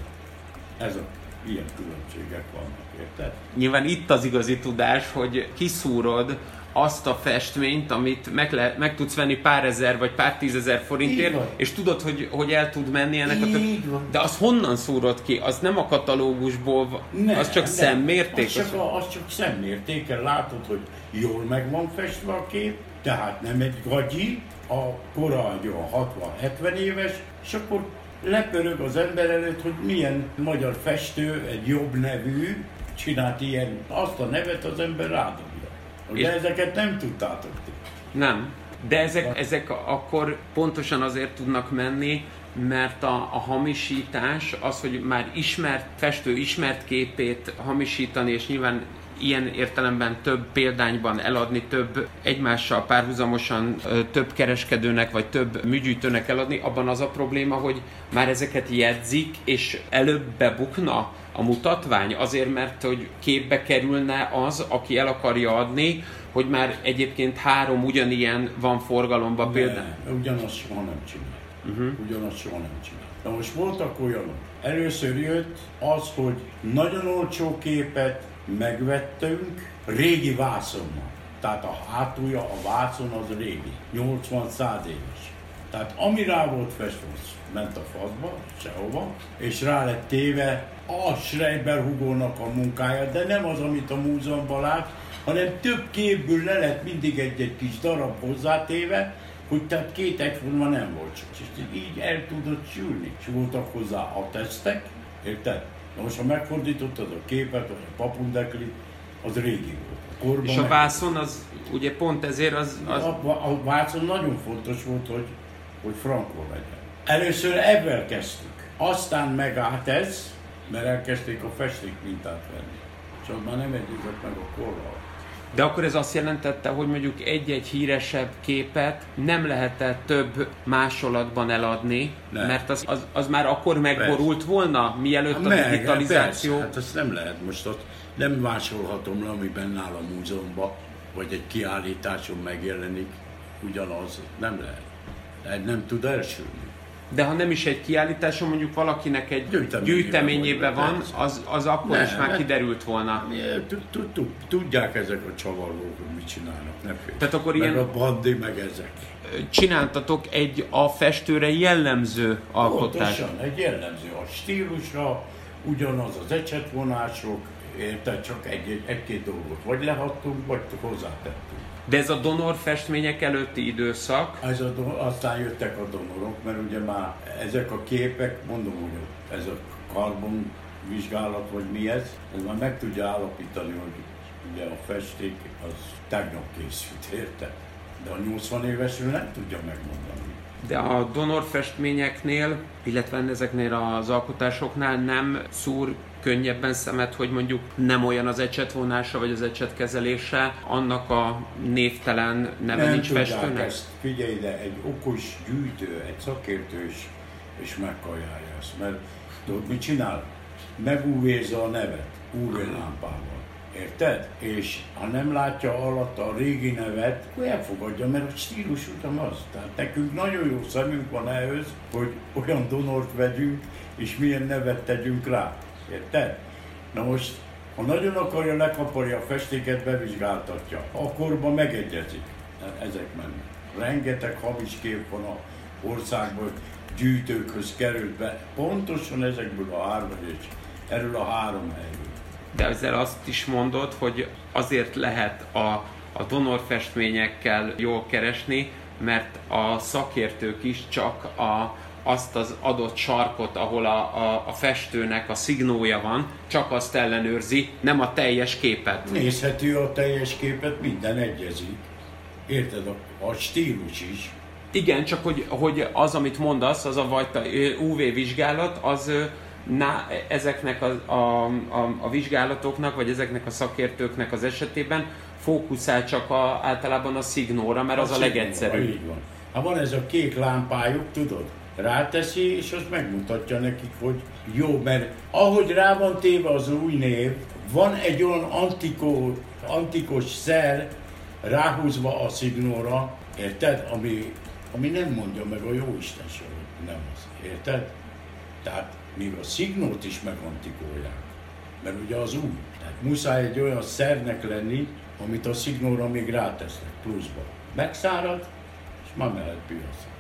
Ez a ilyen különbségek vannak, érted? Nyilván itt az igazi tudás, hogy kiszúrod azt a festményt, amit meg, le, meg tudsz venni pár ezer vagy pár tízezer forintért, és tudod, hogy, hogy el tud menni ennek a Így több... van. De az honnan szúrod ki? Az nem a katalógusból, va- az csak szemmérték? Az csak, a, az csak szemmértéken látod, hogy jól meg van festve a kép, tehát nem egy gagyi, a kora egy olyan 60-70 éves, és akkor lepörög az ember előtt, hogy milyen magyar festő, egy jobb nevű, csinált ilyen, azt a nevet az ember rádobja. Ugye És- ezeket nem tudtátok ti. Nem. De ezek, ezek akkor pontosan azért tudnak menni, mert a, a hamisítás, az, hogy már ismert festő ismert képét hamisítani, és nyilván ilyen értelemben több példányban eladni, több egymással párhuzamosan több kereskedőnek vagy több műgyűjtőnek eladni, abban az a probléma, hogy már ezeket jegyzik, és előbb bebukna a mutatvány, azért mert hogy képbe kerülne az, aki el akarja adni, hogy már egyébként három ugyanilyen van forgalomban például. Ugyanazt soha nem csinál. Uh-huh. Ugyanazt soha nem csinál. Na most voltak olyanok. Először jött az, hogy nagyon olcsó képet megvettünk régi vászonnal. Tehát a hátulja, a vászon az régi, 80-100 éves. Tehát ami rá volt festve, ment a faszba, sehova, és rá lett téve a Schreiber Hugónak a munkája, de nem az, amit a múzeumban lát, hanem több képből le lett mindig egy-egy kis darab hozzátéve, hogy tehát két egyforma nem volt. És így el tudott sülni. És voltak hozzá a tesztek, érted? Na most, ha megfordítottad a képet, vagy a papundeklit, az régi volt. Korban És a vászon az ugye pont ezért az, az a, a, Vácon nagyon fontos volt, hogy, hogy frankó legyen. Először ebben kezdtük. Aztán megállt ez, mert elkezdték a festék mintát venni. És az már nem egyezett meg a korral. De akkor ez azt jelentette, hogy mondjuk egy-egy híresebb képet nem lehetett több másolatban eladni, Nem. mert az, az, az már akkor megborult volna, mielőtt a Meg, digitalizáció... persze, hát azt nem lehet most ott, nem másolhatom le, ami benne áll a múzeumban, vagy egy kiállításon megjelenik, ugyanaz, nem lehet. Tehát nem tud elsülni. De ha nem is egy kiállításon, mondjuk valakinek egy Gyűjteményében van, az, az akkor Nem, is már kiderült volna. Tud- tud- tud- Tudják ezek a csavargók, hogy mit csinálnak, ne. Tehát akkor meg ilyen- a bandi, meg ezek. Csináltatok egy a festőre jellemző alkotást. Pontosan, egy jellemző a stílusra, ugyanaz az ecsetvonások, érted, csak egy, egy, egy-két dolgot vagy lehattunk, vagy hozzátettünk. De ez a donor festmények előtti időszak, Ez a, aztán jöttek a donorok, mert ugye már ezek a képek, mondom, hogy ez a karbon vizsgálat, vagy mi ez, ez már meg tudja állapítani, hogy ugye a festék az tegnap készült, érted? De a 80 évesről nem tudja megmondani. de a donor festményeknél, illetve ezeknél az alkotásoknál nem szúr könnyebben szemet, hogy mondjuk nem olyan az ecsetvonása vagy az ecsetkezelése, annak a névtelen neve nem nincs festőnek? ezt. Figyelj ide, egy okos gyűjtő, egy szakértő is, és megkajálja ezt. Mert tudod, mit csinál? Megúvézza a nevet UV-lámpával. Érted? És ha nem látja alatt a régi nevet, akkor elfogadja, mert a stílus utam az. Tehát nekünk nagyon jó szemünk van ehhez, hogy olyan donort vegyünk, és milyen nevet tegyünk rá. Érted? Na most, ha nagyon akarja, lekaparja a festéket, bevizsgáltatja. Akkorban megegyezik. Ezek mennek. Rengeteg hamis kép van a országban, gyűjtőkhöz került be. Pontosan ezekből a három, és erről a három helyről. De ezzel azt is mondod, hogy azért lehet a, a donor festményekkel jól keresni, mert a szakértők is csak a, azt az adott sarkot, ahol a, a, a festőnek a szignója van, csak azt ellenőrzi, nem a teljes képet. Nézhető a teljes képet, minden egyezik. Érted? A, a stílus is. Igen, csak hogy, hogy az, amit mondasz, az a vajta UV vizsgálat, az na, ezeknek a, a, a, a vizsgálatoknak, vagy ezeknek a szakértőknek az esetében fókuszál csak a, általában a szignóra, mert a az a legegyszerűbb. Így van. Ha van ez a kék lámpájuk, tudod, ráteszi, és az megmutatja nekik, hogy jó, mert ahogy rá van téve az új név, van egy olyan antikó, antikos szer ráhúzva a szignóra, érted? Ami, ami nem mondja meg a jó hogy nem az, érted? Tehát még a szignót is megantikolják, mert ugye az új. Tehát muszáj egy olyan szernek lenni, amit a szignóra még rátesznek pluszba. Megszárad, és már mehet piacra.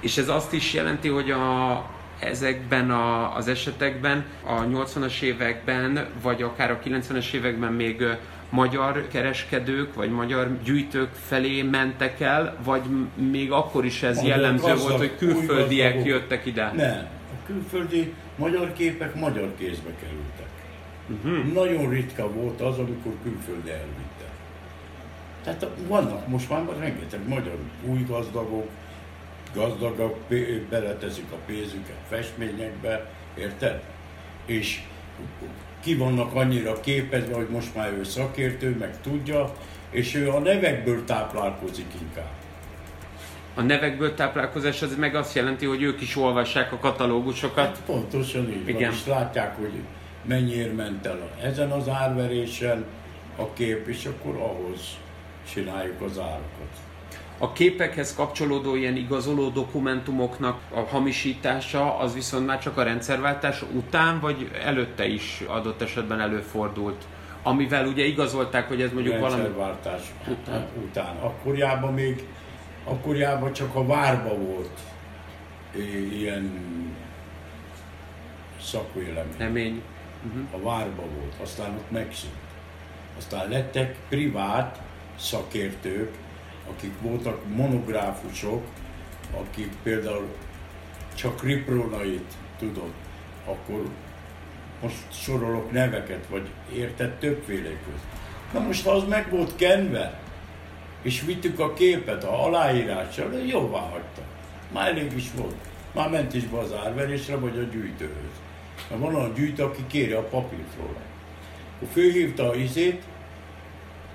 És ez azt is jelenti, hogy a, ezekben a, az esetekben a 80-as években, vagy akár a 90-es években még magyar kereskedők, vagy magyar gyűjtők felé mentek el, vagy még akkor is ez magyar jellemző gazdag, volt, hogy külföldiek jöttek ide? Nem. A külföldi magyar képek magyar kézbe kerültek. Uh-huh. Nagyon ritka volt az, amikor külföldi elvitte. Tehát vannak most már rengeteg magyar új gazdagok, gazdagok beleteszik a pénzüket festményekbe, érted? És ki vannak annyira képezve, hogy most már ő szakértő, meg tudja, és ő a nevekből táplálkozik inkább. A nevekből táplálkozás az meg azt jelenti, hogy ők is olvassák a katalógusokat. Hát pontosan így Igen. van, és látják, hogy mennyiért ment el ezen az árverésen a kép, és akkor ahhoz csináljuk az árakat a képekhez kapcsolódó ilyen igazoló dokumentumoknak a hamisítása az viszont már csak a rendszerváltás után, vagy előtte is adott esetben előfordult? Amivel ugye igazolták, hogy ez mondjuk valami... Rendszerváltás után. után. Akkorjában még, akkorjában csak a várba volt ilyen szakvélemény. Remény. Uh-huh. A várba volt, aztán ott megszűnt. Aztán lettek privát szakértők, akik voltak monográfusok, akik például csak Ripronait tudod, akkor most sorolok neveket, vagy érted többféle közt. Na most az meg volt kenve, és vittük a képet a aláírással, jóvá hagyta. Már elég is volt. Már ment is be az árverésre, vagy a gyűjtőhöz. Mert van olyan gyűjtő, aki kéri a papírt róla. Akkor főhívta a izét,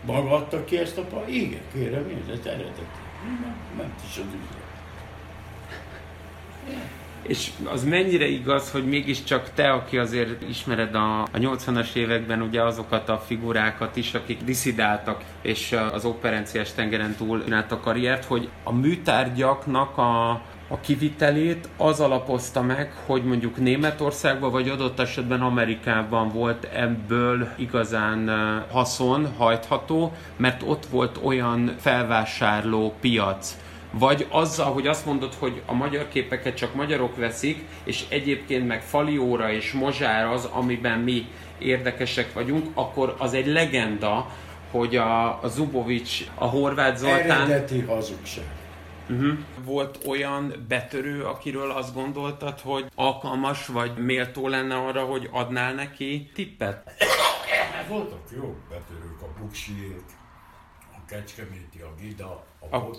maga adta ki ezt a pa? Igen, kérem, ez eredeti. Ment is az üzlet. És az mennyire igaz, hogy mégiscsak te, aki azért ismered a, a 80-as években ugye azokat a figurákat is, akik diszidáltak, és az operenciás tengeren túl csináltak karriert, hogy a műtárgyaknak a, a kivitelét az alapozta meg, hogy mondjuk Németországban vagy adott esetben Amerikában volt ebből igazán haszon hajtható, mert ott volt olyan felvásárló piac, vagy azzal, hogy azt mondod, hogy a magyar képeket csak magyarok veszik, és egyébként meg Falióra és Mozsár az, amiben mi érdekesek vagyunk, akkor az egy legenda, hogy a, a Zubovics, a Horváth Zoltán... Eredeti hazugság. Uh-huh. Volt olyan betörő, akiről azt gondoltad, hogy alkalmas vagy méltó lenne arra, hogy adnál neki tippet? Voltak jó betörők, a buksiék, kecskeméti, a gida, a, a.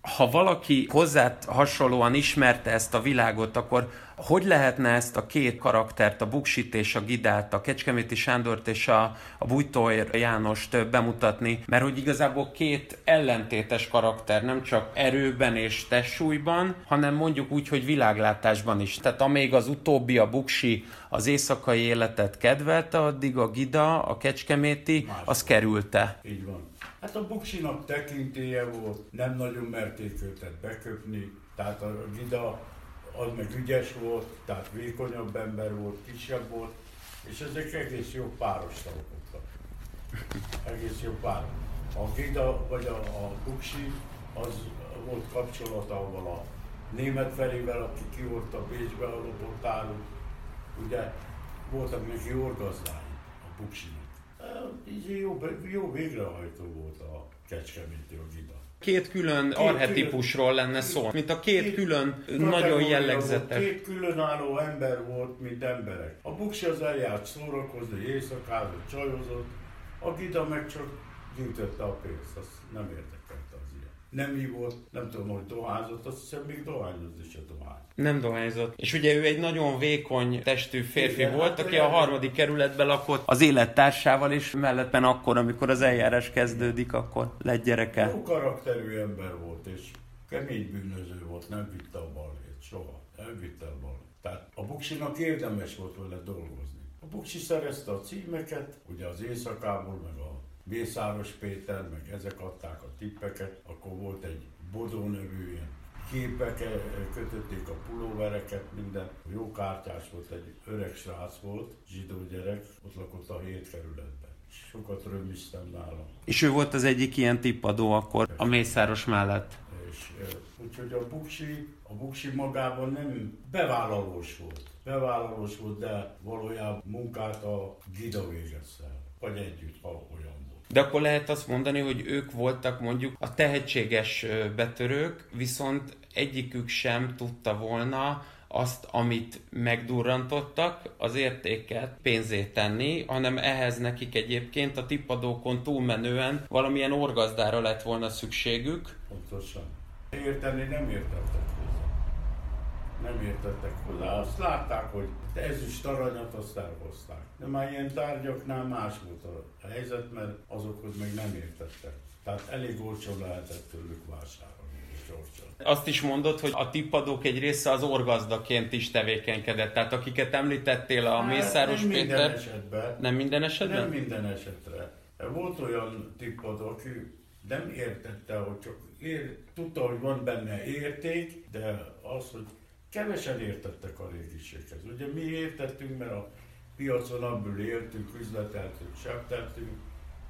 Ha valaki hozzá hasonlóan ismerte ezt a világot, akkor hogy lehetne ezt a két karaktert, a Buksit és a Gidát, a Kecskeméti Sándort és a, a Bújtóér Jánost bemutatni, mert hogy igazából két ellentétes karakter, nem csak erőben és testsúlyban, hanem mondjuk úgy, hogy világlátásban is. Tehát amíg az utóbbi, a Buksi az éjszakai életet kedvelte, addig a Gida, a Kecskeméti, Más az kerülte. Így van. Hát a Buksinak tekintélye volt, nem nagyon merték őket beköpni, tehát a Gida az meg ügyes volt, tehát vékonyabb ember volt, kisebb volt, és ezek egész jó páros voltak. Egész jó pár. A Gida vagy a, a Buksi, az volt kapcsolatával a német felével, aki ki volt a lopott áruk. Ugye voltak neki orgazdái a Buksinak. Jó, jó végrehajtó volt a Kecskeméti a Gida két külön két arhetipusról külön, lenne szó, mint a két, két külön nagyon jellegzetes. Két különálló ember volt, mint emberek. A buksi az eljárt szórakozni, éjszakázott, csajozott, a gida meg csak gyűjtötte a pénzt, azt nem ilyen. Nem hívott, nem tudom, hogy dohányzott, azt hiszem még dohányozni se dohány. Nem dohányzott. És ugye ő egy nagyon vékony testű férfi Igen, volt, hát aki a harmadik kerületben lakott az élettársával, és melletten akkor, amikor az eljárás kezdődik, akkor lett gyereke. Jó karakterű ember volt, és kemény bűnöző volt, nem vitte a balhét, soha. Nem vitte a balhét. Tehát a Buksinak érdemes volt vele dolgozni. A Buksi szerezte a címeket, ugye az éjszakából, meg a Mészáros Péter, meg ezek adták a tippeket, akkor volt egy Bodó nevű ilyen képek, kötötték a pulóvereket, minden. Jó kártyás volt, egy öreg srác volt, zsidó gyerek, ott lakott a hét kerületben. Sokat römiztem nála. És ő volt az egyik ilyen tippadó akkor a Mészáros mellett. És úgyhogy a Buksi, a Buksi magában nem bevállalós volt. Bevállalós volt, de valójában munkát a Gida végezte Vagy együtt, ha olyan de akkor lehet azt mondani, hogy ők voltak mondjuk a tehetséges betörők, viszont egyikük sem tudta volna azt, amit megdurrantottak, az értéket pénzé tenni, hanem ehhez nekik egyébként a tippadókon túlmenően valamilyen orgazdára lett volna szükségük. Pontosan. Érteni nem értettek nem értettek hozzá. Azt látták, hogy ezüst aranyat azt elhozták. De már ilyen tárgyaknál más volt a helyzet, mert azokhoz még nem értettek. Tehát elég olcsó lehetett tőlük vásárolni. Azt is mondod, hogy a tippadók egy része az orgazdaként is tevékenykedett. Tehát akiket említettél, a hát, Mészáros nem Péter... Minden esetben. Nem minden esetben? Nem minden esetre. Volt olyan tippadó, aki nem értette, hogy csak ér, tudta, hogy van benne érték, de az, hogy kevesen értettek a régiséghez. Ugye mi értettünk, mert a piacon abból éltünk, üzleteltünk, septeltünk,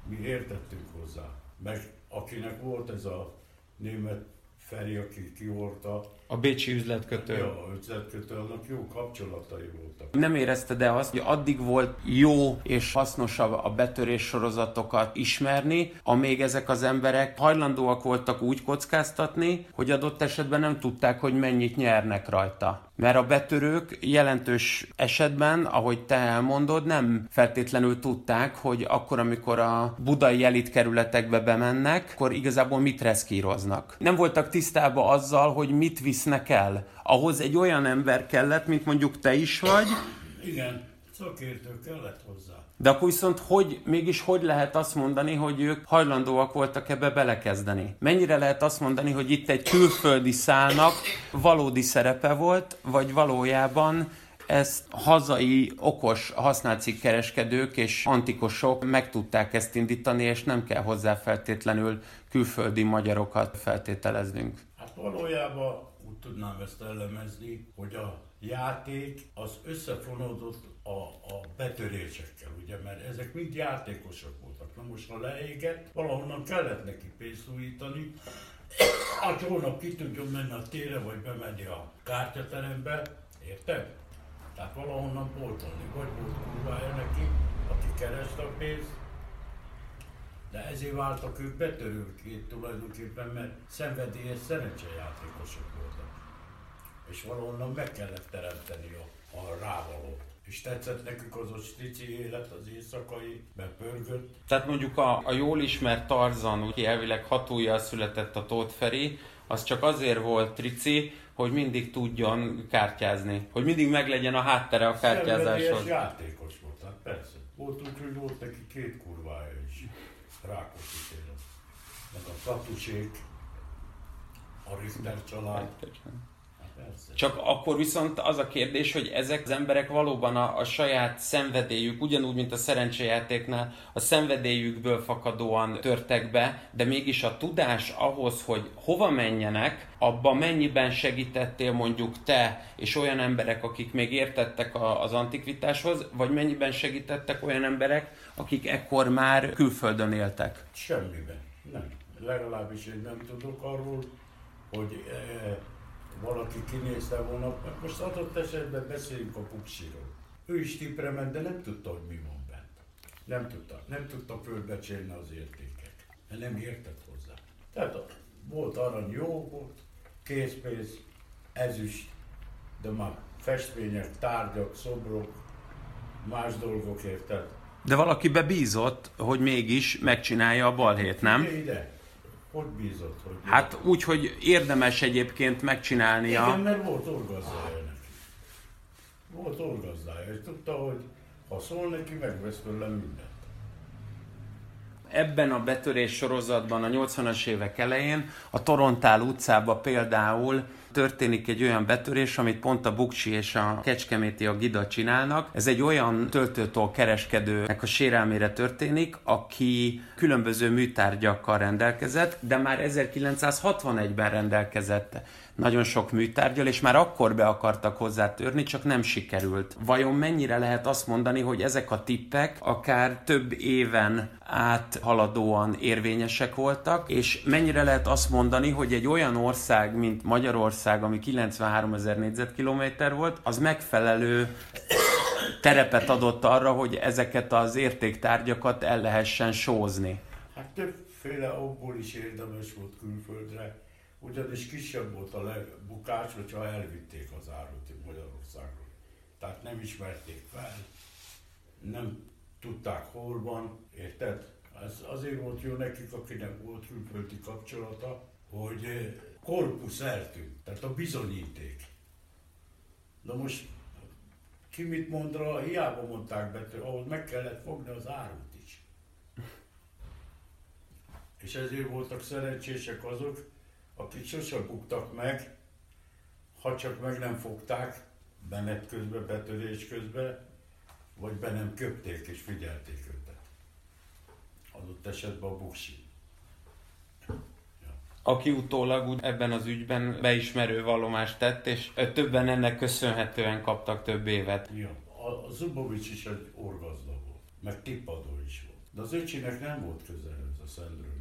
mi értettünk hozzá. Meg akinek volt ez a német Feri, aki kiorta. A bécsi üzletkötő. Ja, üzletkötő, annak jó kapcsolatai voltak. Nem érezte de azt, hogy addig volt jó és hasznosabb a betörés sorozatokat ismerni, amíg ezek az emberek hajlandóak voltak úgy kockáztatni, hogy adott esetben nem tudták, hogy mennyit nyernek rajta. Mert a betörők jelentős esetben, ahogy te elmondod, nem feltétlenül tudták, hogy akkor, amikor a budai elit kerületekbe bemennek, akkor igazából mit reszkíroznak. Nem voltak tisztában azzal, hogy mit visznek el. Ahhoz egy olyan ember kellett, mint mondjuk te is vagy. Igen, szakértő kellett hozzá. De akkor viszont hogy, mégis hogy lehet azt mondani, hogy ők hajlandóak voltak ebbe belekezdeni? Mennyire lehet azt mondani, hogy itt egy külföldi szálnak valódi szerepe volt, vagy valójában ezt hazai, okos használcikkereskedők és antikosok meg tudták ezt indítani, és nem kell hozzá feltétlenül külföldi magyarokat feltételeznünk. Hát valójában úgy tudnám ezt elemezni, hogy a játék az összefonódott a, a betörésekkel, ugye, mert ezek mind játékosok voltak. Na most, ha leégett, valahonnan kellett neki pénzt újítani, hát holnap ki tudjon menni a tére, vagy bemenni a kártyaterembe, érted? Tehát valahonnan pótolni, vagy volt neki, aki kereste a pénzt, de ezért váltak ők betörőként tulajdonképpen, mert szenvedélyes szerencsejátékosok voltak. És valahonnan meg kellett teremteni a, a rávalót és tetszett nekük az a strici élet, az éjszakai, bepörgött. Tehát mondjuk a, a jól ismert Tarzan, aki elvileg hatója született a Tóth Feri, az csak azért volt trici, hogy mindig tudjon kártyázni. Hogy mindig meglegyen a háttere a kártyázáshoz. játékos volt, hát persze. Volt úgy, hogy volt neki két kurvája. Rákosi téren. Meg a Katusék, a Richter család. Csak akkor viszont az a kérdés, hogy ezek az emberek valóban a, a saját szenvedélyük, ugyanúgy, mint a szerencsejátéknál, a szenvedélyükből fakadóan törtek be, de mégis a tudás ahhoz, hogy hova menjenek, abban mennyiben segítettél mondjuk te és olyan emberek, akik még értettek a, az antikvitáshoz, vagy mennyiben segítettek olyan emberek, akik ekkor már külföldön éltek? Semmiben, nem. Legalábbis én nem tudok arról, hogy eh, valaki kinézte volna, most adott esetben beszéljünk a puksiról. Ő is tipre ment, de nem tudta, hogy mi van bent. Nem tudta, nem tudta fölbecsélni az értékek, mert nem értett hozzá. Tehát volt arany jó, volt készpénz, ezüst, de már festmények, tárgyak, szobrok, más dolgok érted. De valaki bebízott, hogy mégis megcsinálja a balhét, nem? Ide. Hogy bízott? Hogy Hát úgy, hogy érdemes egyébként megcsinálnia. Igen, mert volt orgazdája neki. Volt orgazdája, és tudta, hogy ha szól neki, megvesz tőle mindent. Ebben a betörés sorozatban a 80-as évek elején a Torontál utcába például történik egy olyan betörés, amit pont a Buksi és a Kecskeméti a Gida csinálnak. Ez egy olyan töltőtól kereskedőnek a sérelmére történik, aki különböző műtárgyakkal rendelkezett, de már 1961-ben rendelkezett nagyon sok műtárgyal, és már akkor be akartak hozzá törni, csak nem sikerült. Vajon mennyire lehet azt mondani, hogy ezek a tippek akár több éven át haladóan érvényesek voltak, és mennyire lehet azt mondani, hogy egy olyan ország, mint Magyarország, ami 93 ezer négyzetkilométer volt, az megfelelő terepet adott arra, hogy ezeket az értéktárgyakat el lehessen sózni. Hát többféle okból is érdemes volt külföldre ugyanis kisebb volt a bukás, hogyha elvitték az árut Magyarországról. Tehát nem ismerték fel, nem tudták hol van, érted? Ez azért volt jó nekik, akinek volt külföldi kapcsolata, hogy eh, korpusz eltűnt, tehát a bizonyíték. Na most ki mit mond rá, hiába mondták be, ahhoz meg kellett fogni az árut is. És ezért voltak szerencsések azok, akik sose buktak meg, ha csak meg nem fogták, benet közben, betörés közben, vagy be nem köpték és figyelték őket. Adott esetben a buksi. Aki utólag úgy ebben az ügyben beismerő vallomást tett, és többen ennek köszönhetően kaptak több évet. Ja. A, Zubovics is egy orgazda volt, meg tippadó is volt. De az öcsinek nem volt közelhez a Szendrőnek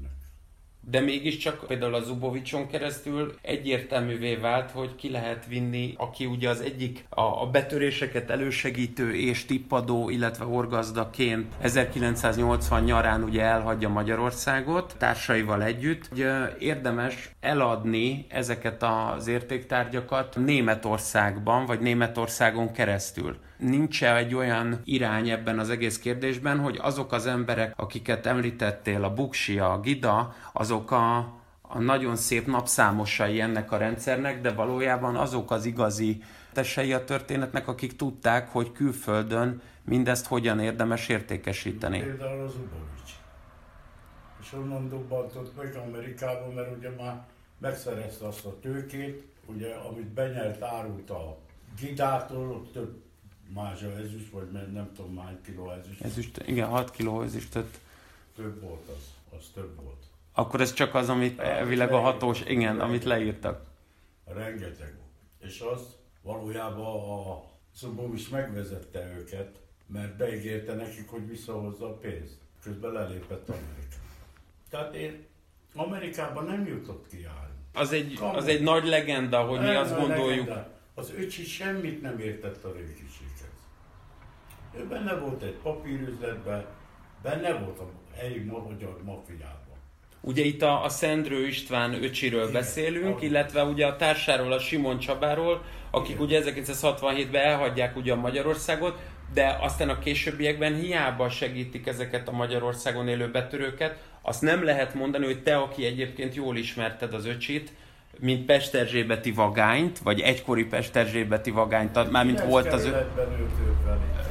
de mégiscsak például a Zubovicson keresztül egyértelművé vált, hogy ki lehet vinni, aki ugye az egyik a, a betöréseket elősegítő és tippadó, illetve orgazdaként 1980 nyarán ugye elhagyja Magyarországot társaival együtt. Ugye érdemes eladni ezeket az értéktárgyakat Németországban, vagy Németországon keresztül nincs egy olyan irány ebben az egész kérdésben, hogy azok az emberek, akiket említettél, a Buksi, a Gida, azok a, a nagyon szép napszámosai ennek a rendszernek, de valójában azok az igazi tesei a történetnek, akik tudták, hogy külföldön mindezt hogyan érdemes értékesíteni. Például az Ubovics. És onnan dobbantott meg Amerikában, mert ugye már megszerezte azt a tőkét, ugye, amit benyelt árult a Gidától, több mázsa ezüst, vagy nem tudom hány kiló ezüst. Ezüst, igen, 6 kiló ezüstöt. Több volt az, az több volt. Akkor ez csak az, amit elvileg a hatós, igen, rengeteg. amit leírtak. Rengeteg volt. És az valójában a Szobom is megvezette őket, mert beígérte nekik, hogy visszahozza a pénzt. Közben lelépett Amerika. Tehát én Amerikában nem jutott ki állni. Az egy, az egy nagy legenda, hogy mi azt gondoljuk. Legenda. Az öcsi semmit nem értett a régiséghez. Ő benne volt egy papírüzletben, benne volt a helyi magyar mafiában. Ugye itt a, a Szendrő István öcsiről Igen, beszélünk, Igen. illetve ugye a társáról, a Simon Csabáról, akik Igen. ugye 1967-ben elhagyják ugye a Magyarországot, de aztán a későbbiekben hiába segítik ezeket a Magyarországon élő betörőket, azt nem lehet mondani, hogy te, aki egyébként jól ismerted az öcsit, mint Pesterzsébeti vagányt, vagy egykori Pesterzsébeti vagányt, mármint volt az ő...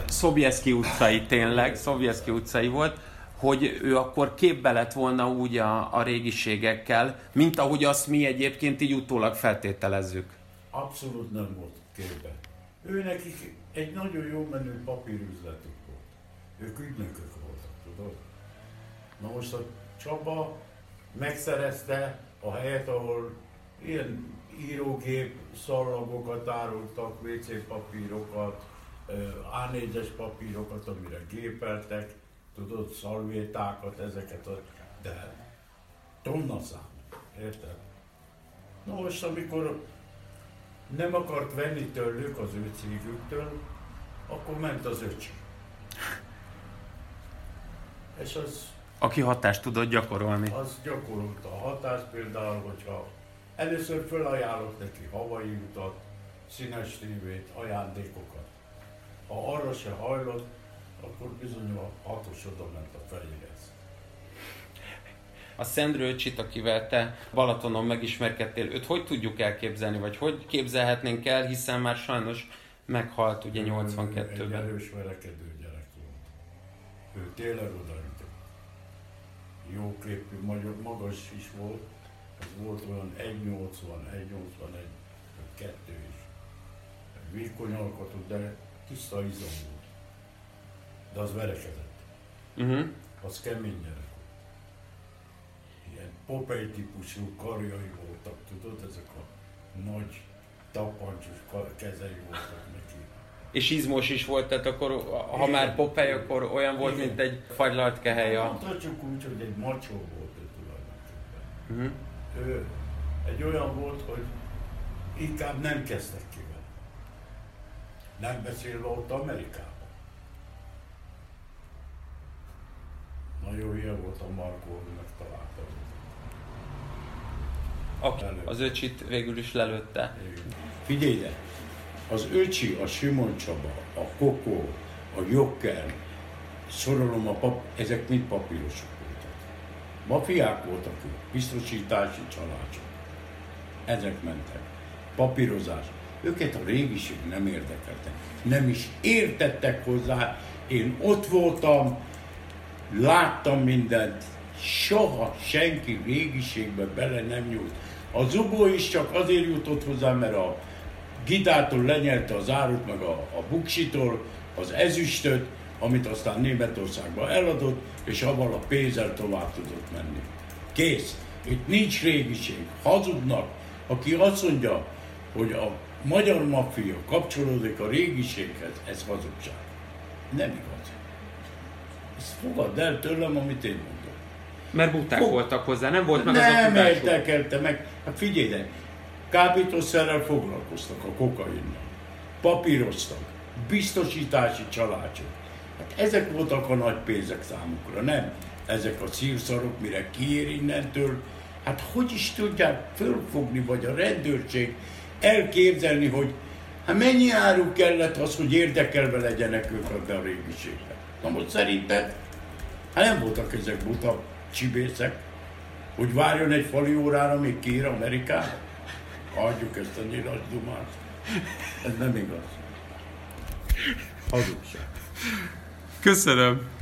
Szobjeszki utcai tényleg, Szobjeszki utcai volt, hogy ő akkor képbe lett volna úgy a, a régiségekkel, mint ahogy azt mi egyébként így utólag feltételezzük. Abszolút nem volt képbe. Ő nekik egy nagyon jó menő papírüzletük volt. Ők ügynökök voltak, tudod? Na most a Csaba megszerezte a helyet, ahol ilyen írógép szallagokat árultak, WC papírokat, A4-es papírokat, amire gépeltek, tudod, szalvétákat, ezeket, a, de tonna szám, érted? Na most, amikor nem akart venni tőlük az ő cégüktől, akkor ment az öcsi. És az... Aki hatást tudott gyakorolni. Az gyakorolta a hatást, például, hogyha először felajánlott neki havai utat, színes tévét, ajándékokat. Ha arra se hajlott, akkor bizony a hatos oda ment a fejéhez. A Szendrőcsit, akivel te Balatonon megismerkedtél, őt hogy tudjuk elképzelni, vagy hogy képzelhetnénk el, hiszen már sajnos meghalt ugye 82-ben. Egy erős verekedő gyerek volt. Ő tényleg odaütött. Jó képű, magyar, magas is volt. Ez volt olyan 1,80, 1,81, 2 is. Vékony alkotú, de tiszta izom volt. De az verekedett. Uh-huh. Az kemény gyerek Ilyen Popeye típusú karjai voltak, tudod, ezek a nagy tapancsos kezei voltak neki. És izmos is volt, tehát akkor, ha Igen. már Popeye, akkor olyan volt, Igen. mint egy fagylalt kehely. Mondhatjuk úgy, hogy egy macsó volt ő tulajdonképpen. Uh-huh. Ő egy olyan volt, hogy inkább nem kezdtek. Nem beszélve ott Amerikában. Nagyon ilyen volt a Markó, megtalálta Aki az öcsit végül is lelőtte. Figyelj ide! Az öcsi, a Simon Csaba, a Kokó, a Jokker, sorolom a pap, ezek mind papírosok voltak. Mafiák voltak ők, biztosítási családok. Ezek mentek. Papírozás. Őket a régiség nem érdekelte. Nem is értettek hozzá. Én ott voltam, láttam mindent, soha senki régiségbe bele nem nyúlt. A Zubó is csak azért jutott hozzá, mert a Gitától lenyelte az árut, meg a, a buksitól, az ezüstöt, amit aztán Németországba eladott, és avval a pénzzel tovább tudott menni. Kész. Itt nincs régiség. Hazudnak. Aki azt mondja, hogy a magyar maffia kapcsolódik a régiséghez, ez hazugság. Nem igaz. Ezt fogadd el tőlem, amit én mondom. Mert buták Fog... voltak hozzá, nem volt meg nem az a érdekelte meg. Hát figyelj, de kábítószerrel foglalkoztak a kokainnal. Papíroztak, biztosítási családok. Hát ezek voltak a nagy pénzek számukra, nem? Ezek a szírszarok, mire kiér innentől. Hát hogy is tudják fölfogni, vagy a rendőrség elképzelni, hogy hát mennyi áru kellett az, hogy érdekelve legyenek ők a régiségbe. Na most szerinted, hát nem voltak ezek buta csibészek, hogy várjon egy fali órára, még kér Amerikára? Adjuk ezt a nyilas dumát. Ez nem igaz. Hazugság. Köszönöm.